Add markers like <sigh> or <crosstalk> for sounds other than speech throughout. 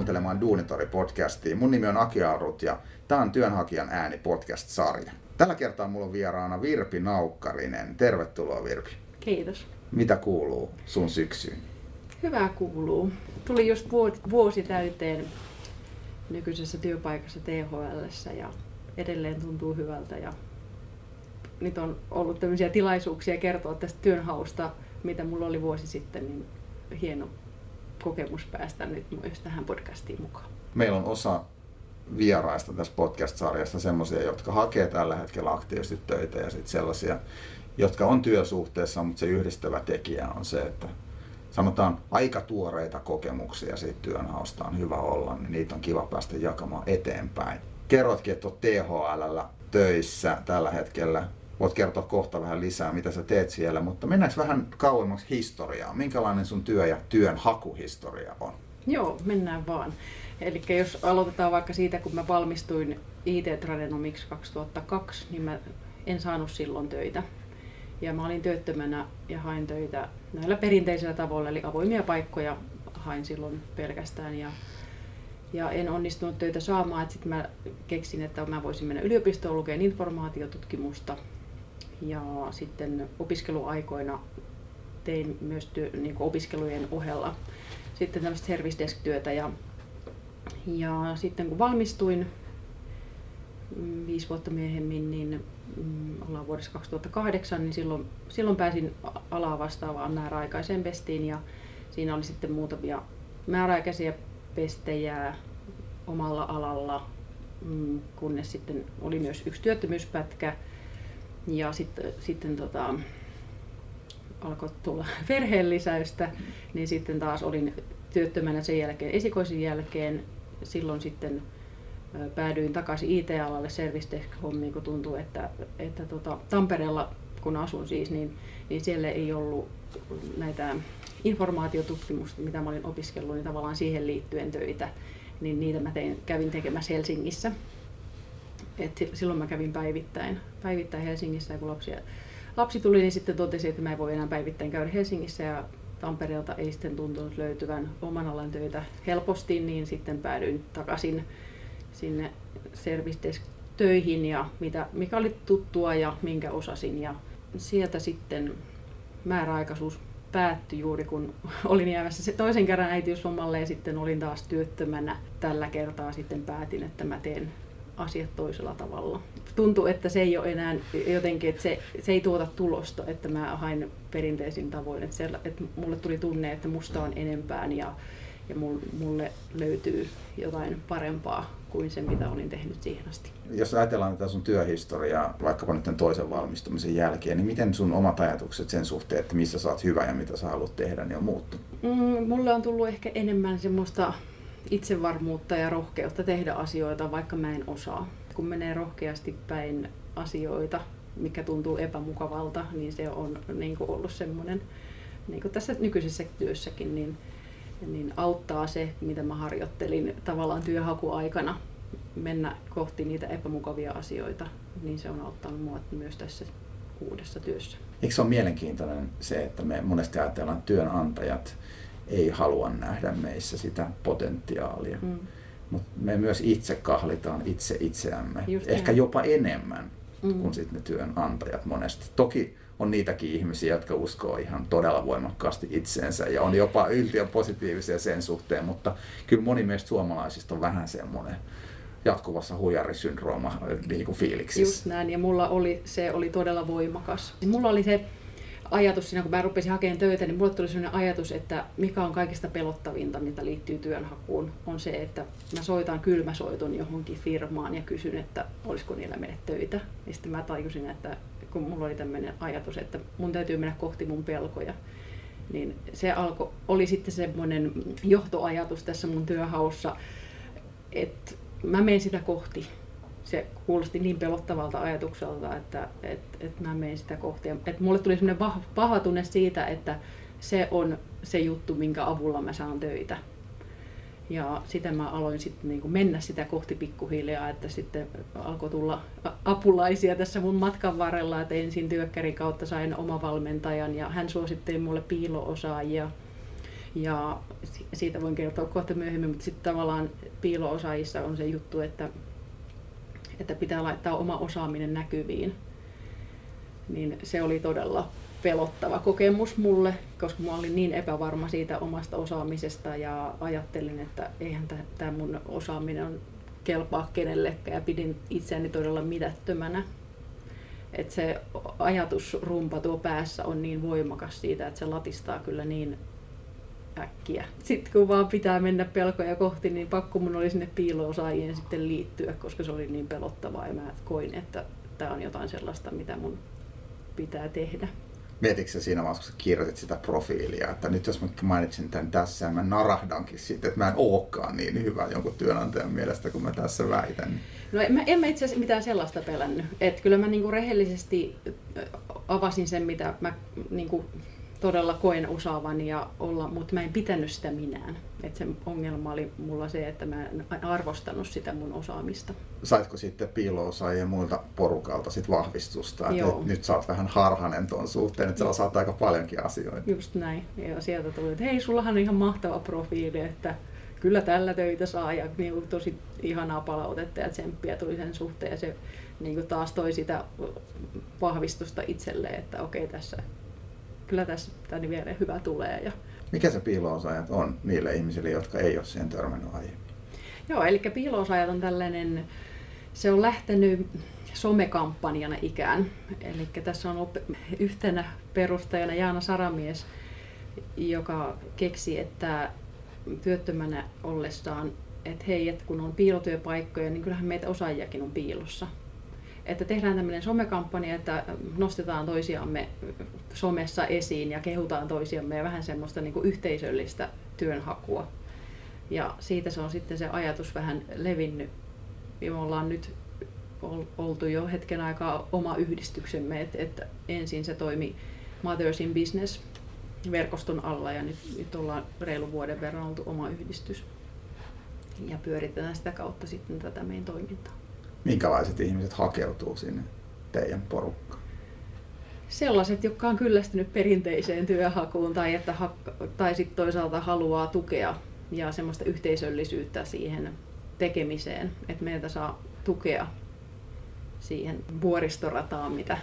Kuuntelemaan Duunitori-podcastiin. Mun nimi on Aki Arut ja tämä on Työnhakijan ääni podcast-sarja. Tällä kertaa mulla on vieraana Virpi Naukkarinen. Tervetuloa Virpi. Kiitos. Mitä kuuluu sun syksyyn? Hyvää kuuluu. Tuli just vuosi täyteen nykyisessä työpaikassa THL ja edelleen tuntuu hyvältä ja nyt on ollut tämmöisiä tilaisuuksia kertoa tästä työnhausta, mitä mulla oli vuosi sitten, niin hieno kokemus päästä nyt myös tähän podcastiin mukaan. Meillä on osa vieraista tässä podcast-sarjassa semmoisia, jotka hakee tällä hetkellä aktiivisesti töitä ja sitten sellaisia, jotka on työsuhteessa, mutta se yhdistävä tekijä on se, että sanotaan aika tuoreita kokemuksia siitä työnhausta on hyvä olla, niin niitä on kiva päästä jakamaan eteenpäin. Kerrotkin, että olet THL töissä tällä hetkellä. Voit kertoa kohta vähän lisää, mitä sä teet siellä, mutta mennäänkö vähän kauemmaksi historiaa? Minkälainen sun työ ja työn hakuhistoria on? Joo, mennään vaan. Eli jos aloitetaan vaikka siitä, kun mä valmistuin IT-tradenomiksi 2002, niin mä en saanut silloin töitä. Ja mä olin työttömänä ja hain töitä näillä perinteisillä tavoilla, eli avoimia paikkoja hain silloin pelkästään. Ja, ja en onnistunut töitä saamaan, sitten mä keksin, että mä voisin mennä yliopistoon lukemaan informaatiotutkimusta. Ja sitten opiskeluaikoina tein myös työ, niin opiskelujen ohella sitten tämmöistä service desk-työtä. Ja, ja sitten kun valmistuin mm, viisi vuotta myöhemmin, niin mm, ollaan vuodessa 2008, niin silloin, silloin pääsin alaa vastaavaan määräaikaiseen pestiin ja siinä oli sitten muutamia määräaikaisia pestejä omalla alalla, mm, kunnes sitten oli myös yksi työttömyyspätkä ja sitten, sitten tota, alkoi tulla <laughs> perheenlisäystä, niin sitten taas olin työttömänä sen jälkeen esikoisin jälkeen. Silloin sitten päädyin takaisin IT-alalle service kun tuntuu, että, että tota, Tampereella, kun asun siis, niin, niin siellä ei ollut näitä informaatiotutkimusta, mitä mä olin opiskellut, niin tavallaan siihen liittyen töitä, niin niitä mä tein, kävin tekemässä Helsingissä. Et silloin mä kävin päivittäin, päivittäin Helsingissä ja kun lapsia, lapsi tuli, niin sitten totesin, että mä en voi enää päivittäin käydä Helsingissä ja Tampereelta ei sitten tuntunut löytyvän oman alan töitä helposti, niin sitten päädyin takaisin sinne service töihin ja mitä, mikä oli tuttua ja minkä osasin. Ja sieltä sitten määräaikaisuus päättyi juuri kun <laughs> olin jäämässä se toisen kerran äitiyslomalle ja sitten olin taas työttömänä. Tällä kertaa sitten päätin, että mä teen asiat toisella tavalla. Tuntuu, että se ei ole enää jotenkin, että se, se ei tuota tulosta, että mä hain perinteisin tavoin. Että, siellä, että mulle tuli tunne, että musta on enempään ja, ja mulle löytyy jotain parempaa kuin se, mitä olin tehnyt siihen asti. Jos ajatellaan tätä sun työhistoriaa, vaikkapa nyt toisen valmistumisen jälkeen, niin miten sun omat ajatukset sen suhteen, että missä sä oot hyvä ja mitä sä haluat tehdä, niin on muuttunut? Mm, mulle on tullut ehkä enemmän semmoista itsevarmuutta ja rohkeutta tehdä asioita, vaikka mä en osaa. Kun menee rohkeasti päin asioita, mikä tuntuu epämukavalta, niin se on niin kuin ollut semmoinen, niin kuin tässä nykyisessä työssäkin, niin, niin auttaa se, mitä mä harjoittelin tavallaan työhakuaikana mennä kohti niitä epämukavia asioita, niin se on auttanut mua myös tässä uudessa työssä. Eikö se ole mielenkiintoinen se, että me monesti ajatellaan työnantajat, ei halua nähdä meissä sitä potentiaalia. Mm. Mutta me myös itse kahlitaan itse itseämme, Just ehkä näin. jopa enemmän mm. kuin sitten ne työnantajat monesti. Toki on niitäkin ihmisiä, jotka uskoo ihan todella voimakkaasti itseensä ja on jopa yltiön positiivisia sen suhteen, mutta kyllä moni meistä suomalaisista on vähän semmoinen jatkuvassa huijarisyndrooma niin kuin fiiliksissä. Just näin, ja mulla oli, se oli todella voimakas. Mulla oli se ajatus siinä, kun mä rupesin hakemaan töitä, niin mulle tuli sellainen ajatus, että mikä on kaikista pelottavinta, mitä liittyy työnhakuun, on se, että mä soitan kylmäsoiton johonkin firmaan ja kysyn, että olisiko niillä mene töitä. Ja sitten mä tajusin, että kun mulla oli tämmöinen ajatus, että mun täytyy mennä kohti mun pelkoja, niin se alkoi, oli sitten semmoinen johtoajatus tässä mun työhaussa, että mä menen sitä kohti se kuulosti niin pelottavalta ajatukselta, että et, et mä menen sitä kohti. Et mulle tuli semmoinen vahva, vahva tunne siitä, että se on se juttu, minkä avulla mä saan töitä. Ja sitä mä aloin sitten niin kuin mennä sitä kohti pikkuhiljaa, että sitten alkoi tulla apulaisia tässä mun matkan varrella, että ensin työkkärin kautta sain oma valmentajan ja hän suositteli mulle piiloosaajia. Ja siitä voin kertoa kohta myöhemmin, mutta sitten tavallaan piilo-osaajissa on se juttu, että, että pitää laittaa oma osaaminen näkyviin. Niin se oli todella pelottava kokemus mulle, koska mä olin niin epävarma siitä omasta osaamisesta ja ajattelin, että eihän tämä mun osaaminen on kelpaa kenellekään ja pidin itseäni todella mitättömänä. Että se ajatusrumpa tuo päässä on niin voimakas siitä, että se latistaa kyllä niin äkkiä. Sitten kun vaan pitää mennä pelkoja kohti, niin pakko mun oli sinne piilo-osaajien sitten liittyä, koska se oli niin pelottavaa ja mä koin, että tämä on jotain sellaista, mitä mun pitää tehdä. Mietitkö siinä vaiheessa, kun kirjoitit sitä profiilia, että nyt jos mä mainitsin tämän tässä ja mä narahdankin sitten, että mä en olekaan niin hyvä jonkun työnantajan mielestä, kun mä tässä väitän. No en mä, en mä itse asiassa mitään sellaista pelännyt. Et kyllä mä niinku rehellisesti avasin sen, mitä mä niinku todella koen osaavan ja olla, mutta mä en pitänyt sitä minään. Et se ongelma oli mulla se, että mä en arvostanut sitä mun osaamista. Saitko sitten piiloosaajien muilta porukalta sit vahvistusta, että Joo. nyt sä oot vähän harhanen tuon suhteen, että sä osaat aika paljonkin asioita. Just näin. Ja sieltä tuli, että hei, sullahan on ihan mahtava profiili, että kyllä tällä töitä saa ja niin tosi ihanaa palautetta ja tsemppiä tuli sen suhteen ja se niin kuin taas toi sitä vahvistusta itselleen, että okei tässä kyllä tässä tänne vielä hyvä tulee. Ja... Mikä se piiloosaajat on niille ihmisille, jotka ei ole siihen törmännyt aiemmin? Joo, eli piiloosaajat on tällainen, se on lähtenyt somekampanjana ikään. Eli tässä on yhtenä perustajana Jaana Saramies, joka keksi, että työttömänä ollessaan, että hei, että kun on piilotyöpaikkoja, niin kyllähän meitä osaajiakin on piilossa että tehdään tämmöinen somekampanja, että nostetaan toisiamme somessa esiin ja kehutaan toisiamme ja vähän semmoista niin kuin yhteisöllistä työnhakua. Ja siitä se on sitten se ajatus vähän levinnyt. Ja me ollaan nyt oltu jo hetken aikaa oma yhdistyksemme, että, että ensin se toimi Mothers in Business verkoston alla ja nyt, nyt ollaan reilu vuoden verran oltu oma yhdistys ja pyöritetään sitä kautta sitten tätä meidän toimintaa minkälaiset ihmiset hakeutuu sinne teidän porukkaan? Sellaiset, jotka on kyllästynyt perinteiseen työhakuun tai, että tai sitten toisaalta haluaa tukea ja semmoista yhteisöllisyyttä siihen tekemiseen, että meiltä saa tukea siihen vuoristorataan, mitä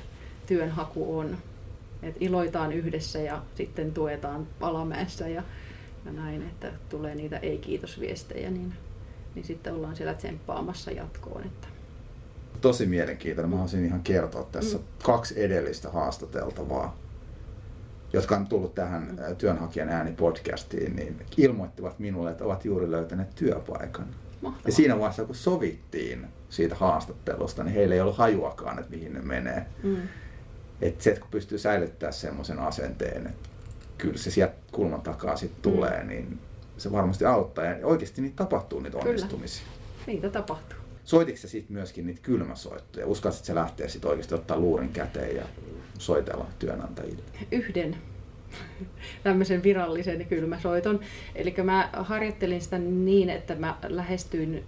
työnhaku on. Et iloitaan yhdessä ja sitten tuetaan palamäessä ja, ja näin, että tulee niitä ei-kiitosviestejä, niin, niin sitten ollaan siellä tsemppaamassa jatkoon. Että tosi mielenkiintoinen. Mä haluaisin ihan kertoa tässä mm. kaksi edellistä haastateltavaa, jotka on tullut tähän mm. työnhakijan ääni podcastiin, niin ilmoittivat minulle, että ovat juuri löytäneet työpaikan. Mahtavaa. Ja siinä vaiheessa, kun sovittiin siitä haastattelusta, niin heillä ei ollut hajuakaan, että mihin ne menee. Mm. Että se, että kun pystyy säilyttämään semmoisen asenteen, että kyllä se sieltä kulman takaa sitten mm. tulee, niin se varmasti auttaa. Ja oikeasti niitä tapahtuu niitä onnistumisia. Kyllä. Niitä tapahtuu. Soititko sä sitten myöskin niitä kylmäsoittoja? Uskalsit sä lähteä sitten oikeasti ottaa luurin käteen ja soitella työnantajille? Yhden <laughs> tämmöisen virallisen kylmäsoiton. Eli mä harjoittelin sitä niin, että mä lähestyin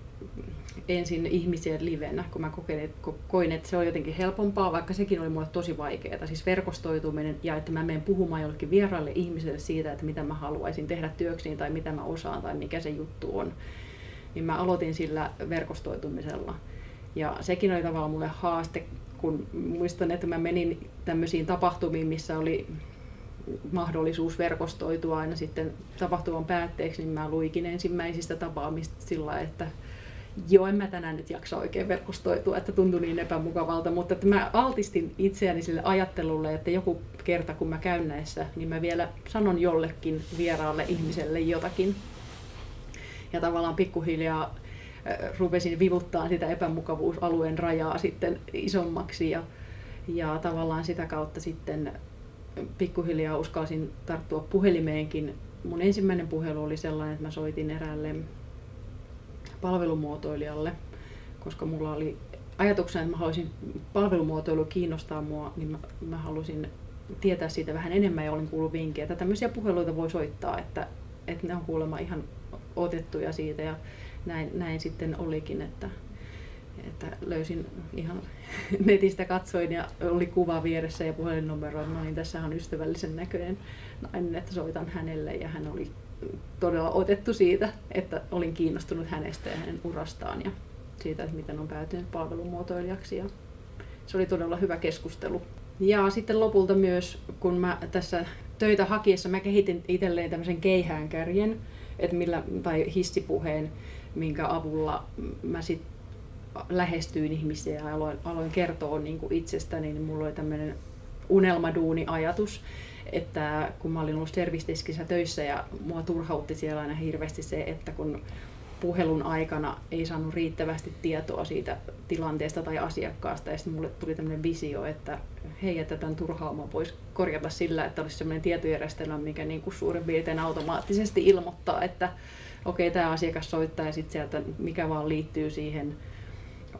ensin ihmisiä livenä, kun mä kokein, koin, että se on jotenkin helpompaa, vaikka sekin oli mulle tosi vaikeaa. Siis verkostoituminen ja että mä menen puhumaan jollekin vieraille ihmisille siitä, että mitä mä haluaisin tehdä työksiin tai mitä mä osaan tai mikä se juttu on niin mä aloitin sillä verkostoitumisella. Ja sekin oli tavallaan mulle haaste, kun muistan, että mä menin tämmöisiin tapahtumiin, missä oli mahdollisuus verkostoitua aina sitten tapahtuman päätteeksi, niin mä luikin ensimmäisistä tapaamista sillä että joo, en mä tänään nyt jaksa oikein verkostoitua, että tuntui niin epämukavalta, mutta että mä altistin itseäni sille ajattelulle, että joku kerta kun mä käyn näissä, niin mä vielä sanon jollekin vieraalle ihmiselle jotakin, ja tavallaan pikkuhiljaa rupesin vivuttaa sitä epämukavuusalueen rajaa sitten isommaksi ja, ja tavallaan sitä kautta sitten pikkuhiljaa uskalsin tarttua puhelimeenkin. Mun ensimmäinen puhelu oli sellainen, että mä soitin eräälle palvelumuotoilijalle, koska mulla oli ajatuksena, että mä haluaisin palvelumuotoilu kiinnostaa mua, niin mä, mä halusin tietää siitä vähän enemmän ja olin kuullut vinkkejä, että tämmöisiä puheluita voi soittaa, että, että ne on kuulemma ihan otettuja siitä ja näin, näin sitten olikin, että, että löysin ihan <laughs> netistä katsoin ja oli kuva vieressä ja puhelinnumero, no niin tässä on ystävällisen näköinen nainen, että soitan hänelle ja hän oli todella otettu siitä, että olin kiinnostunut hänestä ja hänen urastaan ja siitä, että miten on päätynyt palvelumuotoilijaksi. Ja se oli todella hyvä keskustelu. Ja sitten lopulta myös, kun mä tässä töitä hakiessa, mä kehitin itselleen tämmöisen keihäänkärjen, että millä, tai hissipuheen, minkä avulla mä sitten lähestyin ihmisiä ja aloin, aloin kertoa niin kuin itsestäni, niin mulla oli tämmöinen unelmaduuni-ajatus, että kun mä olin ollut töissä ja mua turhautti siellä aina hirveästi se, että kun puhelun aikana ei saanut riittävästi tietoa siitä tilanteesta tai asiakkaasta. Ja sitten mulle tuli tämmöinen visio, että hei, että tämän turhauman voisi korjata sillä, että olisi sellainen tietojärjestelmä, mikä niin kuin suurin piirtein automaattisesti ilmoittaa, että okei, okay, tämä asiakas soittaa ja sitten sieltä mikä vaan liittyy siihen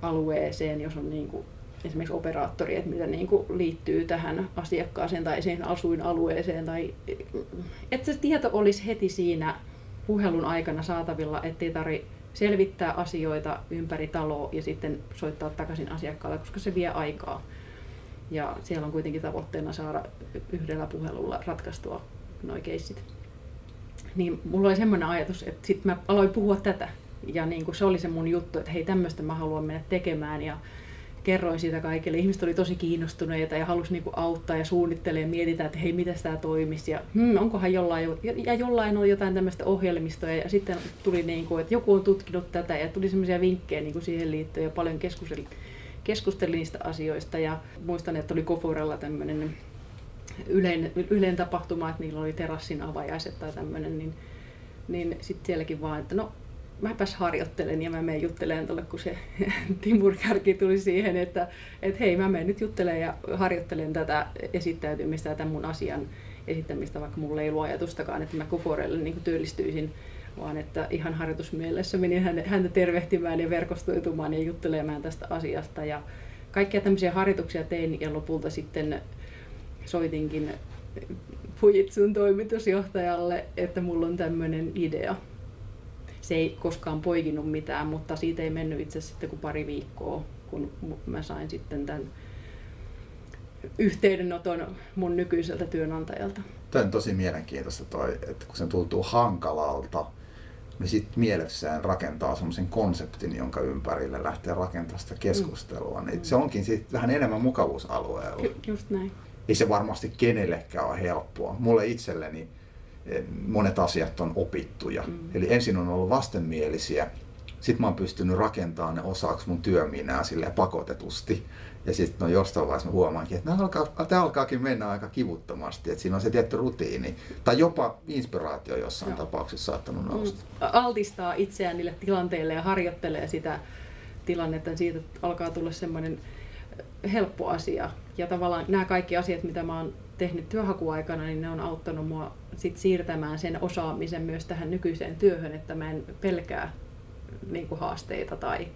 alueeseen, jos on niin kuin esimerkiksi operaattori, että mitä niin kuin liittyy tähän asiakkaaseen tai siihen asuinalueeseen. Tai, että se tieto olisi heti siinä puhelun aikana saatavilla, ettei tarvitse selvittää asioita ympäri taloa ja sitten soittaa takaisin asiakkaalle, koska se vie aikaa. Ja siellä on kuitenkin tavoitteena saada yhdellä puhelulla ratkaistua nuo keissit. Niin mulla oli semmoinen ajatus, että sitten mä aloin puhua tätä. Ja niin kuin se oli se mun juttu, että hei tämmöistä mä haluan mennä tekemään. Ja kerroin siitä kaikille. Ihmiset oli tosi kiinnostuneita ja halusi niinku auttaa ja suunnittelee ja mietitään, että hei, miten tämä toimisi ja hmm, onkohan jollain, ja jollain on jotain tämmöistä ohjelmistoa ja sitten tuli niinku, että joku on tutkinut tätä ja tuli semmoisia vinkkejä niinku siihen liittyen ja paljon keskustelin, keskustelin niistä asioista ja muistan, että oli Koforella tämmöinen yleinen, yleinen tapahtuma, että niillä oli terassin avajaiset tai tämmöinen, niin, niin sitten sielläkin vaan, että no mäpäs harjoittelen ja mä menen juttelemaan tuolle, kun se <laughs> Timur Kärki tuli siihen, että et hei, mä menen nyt juttelemaan ja harjoittelen tätä esittäytymistä ja tämän mun asian esittämistä, vaikka mulla ei ollut ajatustakaan, että mä Kuforelle niin työllistyisin, vaan että ihan harjoitusmielessä menin häntä tervehtimään ja verkostoitumaan ja juttelemaan tästä asiasta. Ja kaikkia tämmöisiä harjoituksia tein ja lopulta sitten soitinkin Fujitsun toimitusjohtajalle, että mulla on tämmöinen idea se ei koskaan poikinut mitään, mutta siitä ei mennyt itse sitten kuin pari viikkoa, kun mä sain sitten tämän yhteydenoton mun nykyiseltä työnantajalta. Tämä on tosi mielenkiintoista toi, että kun se tuntuu hankalalta, niin sitten mielessään rakentaa semmoisen konseptin, jonka ympärille lähtee rakentamaan sitä keskustelua. Niin mm. Se onkin sitten vähän enemmän mukavuusalueella. Just näin. Ei se varmasti kenellekään ole helppoa. Mulle itselleni monet asiat on opittuja. Mm. Eli ensin on ollut vastenmielisiä, sitten mä oon pystynyt rakentamaan ne osaksi mun työminää silleen pakotetusti. Ja sitten no jostain vaiheessa mä huomaankin, että alkaa, tämä alkaakin mennä aika kivuttomasti, että siinä on se tietty rutiini. Tai jopa inspiraatio jossain Joo. tapauksessa saattanut mm. nousta. Altistaa itseään niille tilanteille ja harjoittelee sitä tilannetta, siitä alkaa tulla semmoinen helppo asia. Ja tavallaan nämä kaikki asiat, mitä mä oon tehnyt työhakuaikana, niin ne on auttanut mua sit siirtämään sen osaamisen myös tähän nykyiseen työhön, että mä en pelkää niin kuin haasteita tai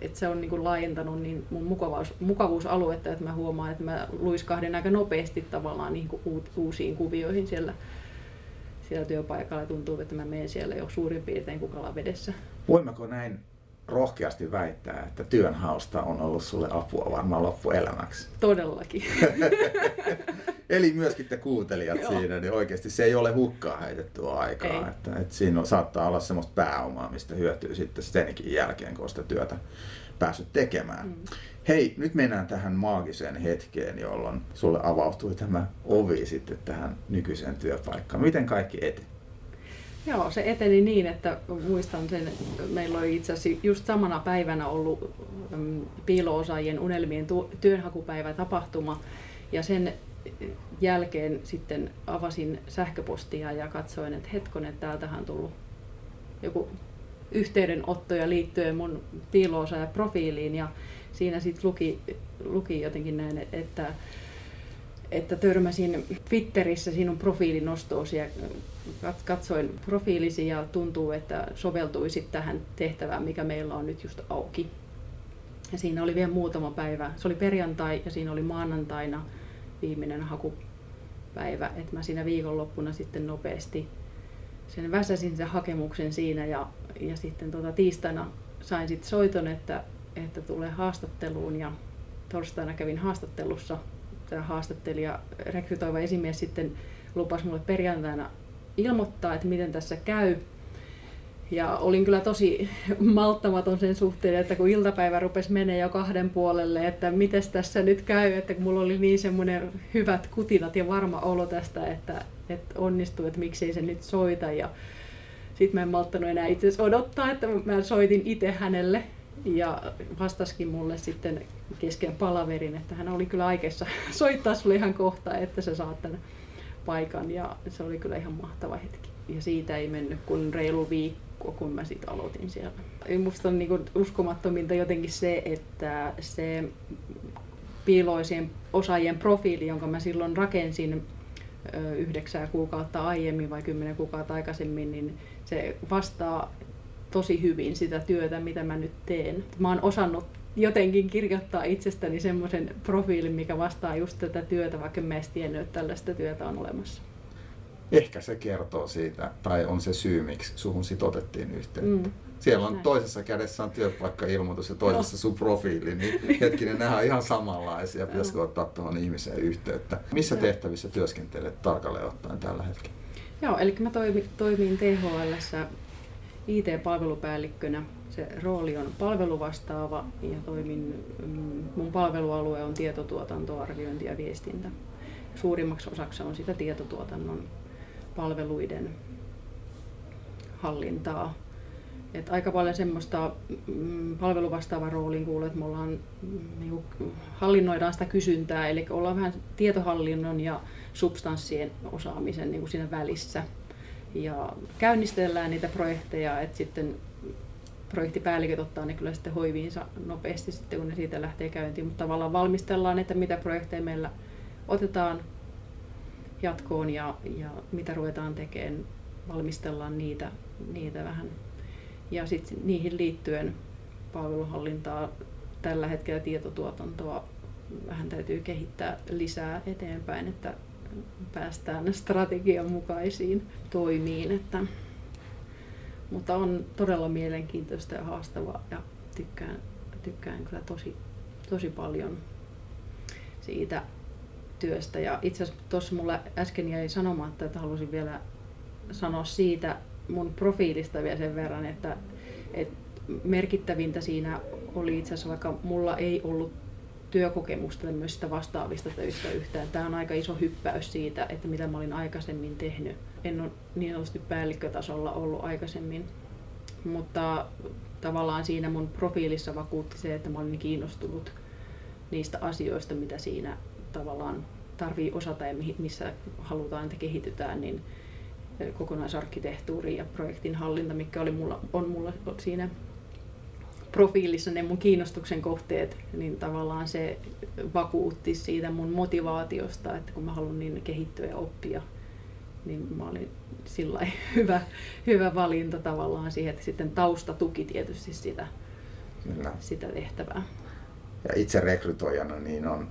että se on niin kuin laajentanut niin mun mukavuus, mukavuusaluetta, että mä huomaan, että mä luiskahden aika nopeasti tavallaan niin kuin uusiin kuvioihin siellä, siellä työpaikalla. Tuntuu, että mä menen siellä jo suurin piirtein kuin kalavedessä. Voimmeko näin rohkeasti väittää, että työnhausta on ollut sulle apua varmaan loppuelämäksi. Todellakin. <laughs> Eli myöskin te kuuntelijat Joo. siinä, niin oikeasti se ei ole hukkaa heitettyä aikaa. Että, että siinä on, saattaa olla semmoista pääomaa, mistä hyötyy sitten senkin jälkeen, kun sitä työtä päässyt tekemään. Mm. Hei, nyt mennään tähän maagiseen hetkeen, jolloin sulle avautui tämä ovi sitten tähän nykyiseen työpaikkaan. Miten kaikki eteni? Joo, se eteni niin, että muistan sen, meillä oli itse asiassa just samana päivänä ollut mm, piiloosaajien unelmien työnhakupäivä tapahtuma. Ja sen jälkeen sitten avasin sähköpostia ja katsoin, että hetkonen, että täältähän on tullut joku yhteydenottoja liittyen mun piiloosaajan profiiliin ja siinä sitten luki, luki jotenkin näin, että että törmäsin Twitterissä sinun profiilinostoosi ja katsoin profiilisi ja tuntuu, että soveltuisit tähän tehtävään, mikä meillä on nyt just auki. Ja siinä oli vielä muutama päivä. Se oli perjantai ja siinä oli maanantaina viimeinen hakupäivä. Että mä siinä viikonloppuna sitten nopeasti sen väsäsin sen hakemuksen siinä ja, ja sitten tota, tiistaina sain sitten soiton, että, että tulee haastatteluun ja torstaina kävin haastattelussa. Tämä haastattelija, rekrytoiva esimies sitten lupasi mulle perjantaina ilmoittaa, että miten tässä käy. Ja olin kyllä tosi malttamaton sen suhteen, että kun iltapäivä rupesi menee jo kahden puolelle, että miten tässä nyt käy, että kun mulla oli niin semmoinen hyvät kutinat ja varma olo tästä, että, että onnistuu, että miksei se nyt soita. Ja sitten mä en malttanut enää itse odottaa, että mä soitin itse hänelle ja vastaskin mulle sitten kesken palaverin, että hän oli kyllä aikeissa <laughs> soittaa sulle ihan kohta, että sä saat tämän paikan ja se oli kyllä ihan mahtava hetki. Ja siitä ei mennyt kuin reilu viikko, kun mä sitten aloitin siellä. Musta on niinku uskomattominta jotenkin se, että se piiloisien osaajien profiili, jonka mä silloin rakensin yhdeksää kuukautta aiemmin vai kymmenen kuukautta aikaisemmin, niin se vastaa tosi hyvin sitä työtä, mitä mä nyt teen. Mä oon osannut jotenkin kirjoittaa itsestäni semmoisen profiilin, mikä vastaa just tätä työtä, vaikka mä en tiennyt, että tällaista työtä on olemassa. Ehkä se kertoo siitä, tai on se syy, miksi suhun sit otettiin yhteyttä. Mm. Siellä on Näin. toisessa kädessä on työpaikka-ilmoitus ja toisessa no. sun profiili, niin <laughs> hetkinen, nämä on ihan samanlaisia, pitäisikö ottaa tuohon ihmiseen yhteyttä. Missä tehtävissä työskentelet tarkalleen ottaen tällä hetkellä? Joo, eli mä toimin, toimin THL IT-palvelupäällikkönä. Se rooli on palveluvastaava ja toimin, mm, mun palvelualue on tietotuotanto, arviointi ja viestintä. Suurimmaksi osaksi on sitä tietotuotannon palveluiden hallintaa. Et aika paljon semmoista mm, palveluvastaavan rooliin kuuluu, että me ollaan, mm, niin hallinnoidaan sitä kysyntää, eli ollaan vähän tietohallinnon ja substanssien osaamisen niin kuin siinä välissä ja käynnistellään niitä projekteja, että sitten projektipäälliköt ottaa ne kyllä sitten hoiviinsa nopeasti sitten, kun ne siitä lähtee käyntiin, mutta tavallaan valmistellaan, että mitä projekteja meillä otetaan jatkoon ja, ja mitä ruvetaan tekemään, valmistellaan niitä, niitä vähän. Ja sitten niihin liittyen palveluhallintaa, tällä hetkellä tietotuotantoa vähän täytyy kehittää lisää eteenpäin, että päästään strategian mukaisiin toimiin. Että, mutta on todella mielenkiintoista ja haastavaa ja tykkään, tykkään kyllä tosi, tosi paljon siitä työstä. Ja itse asiassa tuossa mulla äsken jäi sanomatta, että halusin vielä sanoa siitä mun profiilista vielä sen verran, että, että merkittävintä siinä oli itse asiassa, vaikka mulla ei ollut työkokemusta tämmöistä vastaavista töistä yhtään. Tämä on aika iso hyppäys siitä, että mitä mä olin aikaisemmin tehnyt. En ole niin sanotusti päällikkötasolla ollut aikaisemmin, mutta tavallaan siinä mun profiilissa vakuutti se, että mä olin kiinnostunut niistä asioista, mitä siinä tavallaan tarvii osata ja missä halutaan, että kehitytään, niin kokonaisarkkitehtuuri ja projektin hallinta, mikä oli mulla, on mulla siinä profiilissa ne mun kiinnostuksen kohteet, niin tavallaan se vakuutti siitä mun motivaatiosta, että kun mä haluan niin kehittyä ja oppia, niin mä olin sillä <laughs> hyvä, hyvä valinta tavallaan siihen, että sitten tausta tuki tietysti sitä, Kyllä. sitä tehtävää. Ja itse rekrytoijana niin on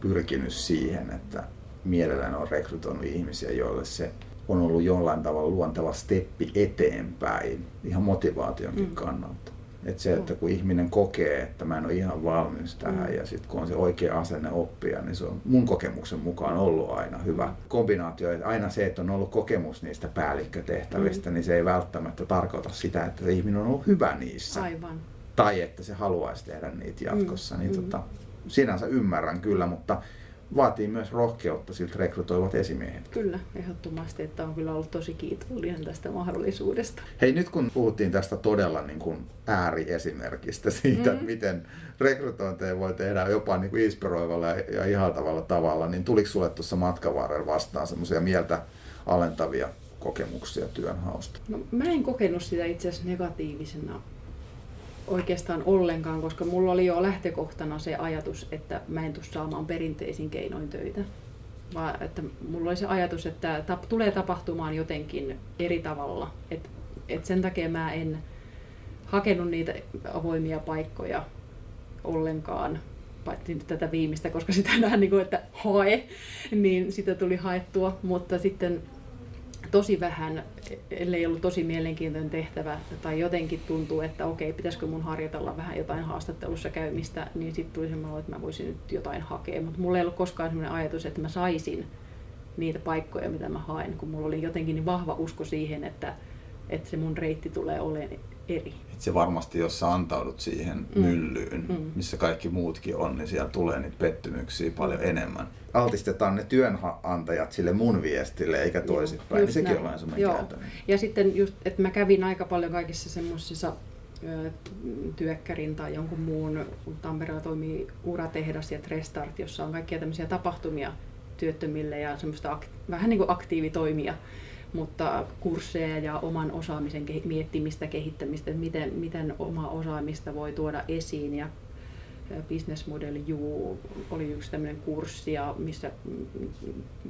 pyrkinyt siihen, että mielellään on rekrytoinut ihmisiä, joille se on ollut jollain tavalla luonteva steppi eteenpäin ihan motivaationkin mm. kannalta. Että se, että kun ihminen kokee, että mä en ole ihan valmis tähän mm. ja sitten kun on se oikea asenne oppia, niin se on mun kokemuksen mukaan ollut aina hyvä kombinaatio. Että aina se, että on ollut kokemus niistä päällikkötehtävistä, mm. niin se ei välttämättä tarkoita sitä, että se ihminen on ollut hyvä niissä. Aivan. Tai että se haluaisi tehdä niitä jatkossa. Mm. Niin mm. Tota, sinänsä ymmärrän kyllä, mutta vaatii myös rohkeutta siltä rekrytoivat esimiehet. Kyllä, ehdottomasti, että on kyllä ollut tosi kiitollinen tästä mahdollisuudesta. Hei, nyt kun puhuttiin tästä todella niin kuin ääriesimerkistä siitä, mm-hmm. miten rekrytointeja voi tehdä jopa niin kuin inspiroivalla ja ihaltavalla tavalla, niin tuliko sulle tuossa matkan varrella vastaan semmoisia mieltä alentavia kokemuksia työnhausta? No, mä en kokenut sitä itse asiassa negatiivisena oikeastaan ollenkaan, koska mulla oli jo lähtökohtana se ajatus, että mä en tule saamaan perinteisin keinoin töitä. Vaan että mulla oli se ajatus, että tap, tulee tapahtumaan jotenkin eri tavalla. Et, et sen takia mä en hakenut niitä avoimia paikkoja ollenkaan, paitsi tätä viimeistä, koska sitä <laughs> vähän niin kuin, että hae, niin sitä tuli haettua, mutta sitten tosi vähän, ellei ollut tosi mielenkiintoinen tehtävä tai jotenkin tuntuu, että okei, pitäisikö mun harjoitella vähän jotain haastattelussa käymistä, niin sitten tuli semmoinen, että mä voisin nyt jotain hakea. Mutta mulla ei ollut koskaan semmoinen ajatus, että mä saisin niitä paikkoja, mitä mä haen, kun mulla oli jotenkin niin vahva usko siihen, että, että se mun reitti tulee olemaan eri. Et se varmasti, jos sä antaudut siihen mm. myllyyn, mm. missä kaikki muutkin on, niin siellä tulee niitä pettymyksiä paljon enemmän. Altistetaan ne työnantajat sille mun viestille, eikä toisinpäin. Niin sekin näin. on vähän semmoinen Ja sitten just, että mä kävin aika paljon kaikissa semmoisissa työkkärin tai jonkun muun, kun Tampereella toimii uratehdas ja Trestart, jossa on kaikkia tämmöisiä tapahtumia työttömille ja semmoista vähän niin kuin aktiivitoimia mutta kursseja ja oman osaamisen miettimistä, kehittämistä, miten, miten oma osaamista voi tuoda esiin. Ja Business Model U oli yksi tämmöinen kurssi, ja missä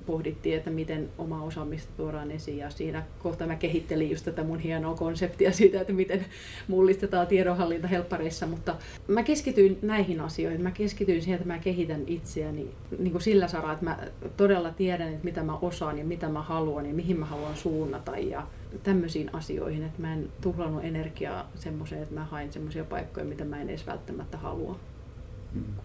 pohdittiin, että miten oma osaamista tuodaan esiin. Ja siinä kohtaa mä kehittelin just tätä mun hienoa konseptia siitä, että miten mullistetaan tiedonhallinta helppareissa. Mutta mä keskityin näihin asioihin. Mä keskityin siihen, että mä kehitän itseäni niin kuin sillä saralla, että mä todella tiedän, että mitä mä osaan ja mitä mä haluan ja mihin mä haluan suunnata. Ja tämmöisiin asioihin, että mä en tuhlannut energiaa semmoiseen, että mä hain semmoisia paikkoja, mitä mä en edes välttämättä halua.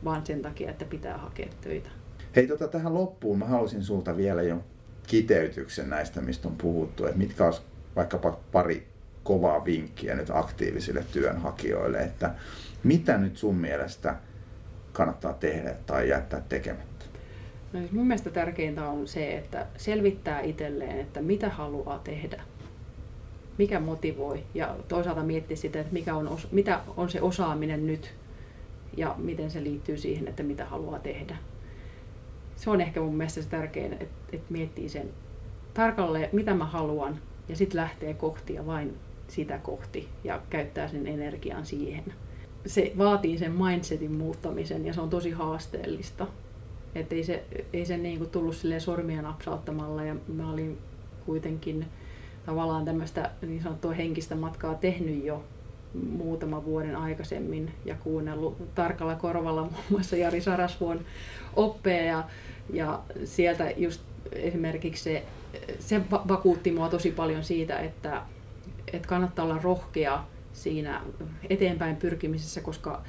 Vaan sen takia, että pitää hakea töitä. Hei, tota, tähän loppuun mä halusin sulta vielä jo kiteytyksen näistä, mistä on puhuttu, että mitkä olisi vaikkapa pari kovaa vinkkiä nyt aktiivisille työnhakijoille, että mitä nyt sun mielestä kannattaa tehdä tai jättää tekemättä? No, siis mun mielestä tärkeintä on se, että selvittää itselleen, että mitä haluaa tehdä, mikä motivoi ja toisaalta miettiä sitä, että mikä on, mitä on se osaaminen nyt ja miten se liittyy siihen, että mitä haluaa tehdä. Se on ehkä mun mielestä se tärkein, että, että miettii sen tarkalleen, mitä mä haluan, ja sitten lähtee kohti ja vain sitä kohti ja käyttää sen energian siihen. Se vaatii sen mindsetin muuttamisen ja se on tosi haasteellista. Että ei se, ei se niin kuin tullut sormia napsauttamalla ja mä olin kuitenkin tavallaan tämmöistä niin sanottua henkistä matkaa tehnyt jo muutama vuoden aikaisemmin ja kuunnellut tarkalla korvalla <laughs> muun muassa Jari Sarasvuon oppeja ja, ja sieltä just esimerkiksi se, se vakuutti mua tosi paljon siitä, että, että kannattaa olla rohkea siinä eteenpäin pyrkimisessä, koska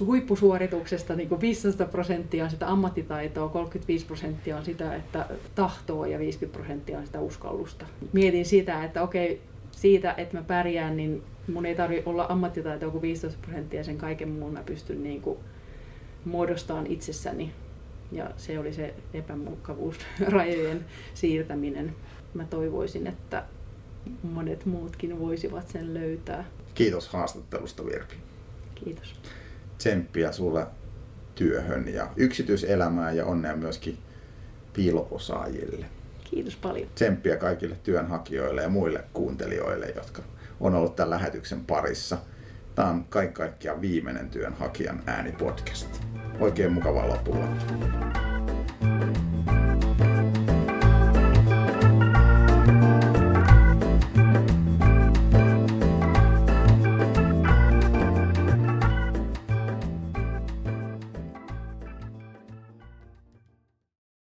huippusuorituksesta niin kuin 15 prosenttia on sitä ammattitaitoa, 35 prosenttia on sitä, että tahtoo ja 50 prosenttia on sitä uskallusta. Mietin sitä, että okei, siitä, että mä pärjään, niin mun ei tarvi olla ammattitaitoa kuin 15 prosenttia sen kaiken muun mä pystyn niin kuin muodostamaan itsessäni. Ja se oli se epämuokkavuus, <laughs> rajojen siirtäminen. Mä toivoisin, että monet muutkin voisivat sen löytää. Kiitos haastattelusta Virpi. Kiitos. Tsemppiä sulle työhön ja yksityiselämään ja onnea myöskin piiloosaajille. Kiitos paljon. Tsemppiä kaikille työnhakijoille ja muille kuuntelijoille, jotka on ollut tämän lähetyksen parissa. Tämä on kaikki kaikkiaan viimeinen työnhakijan äänipodcast. Oikein mukavaa loppua.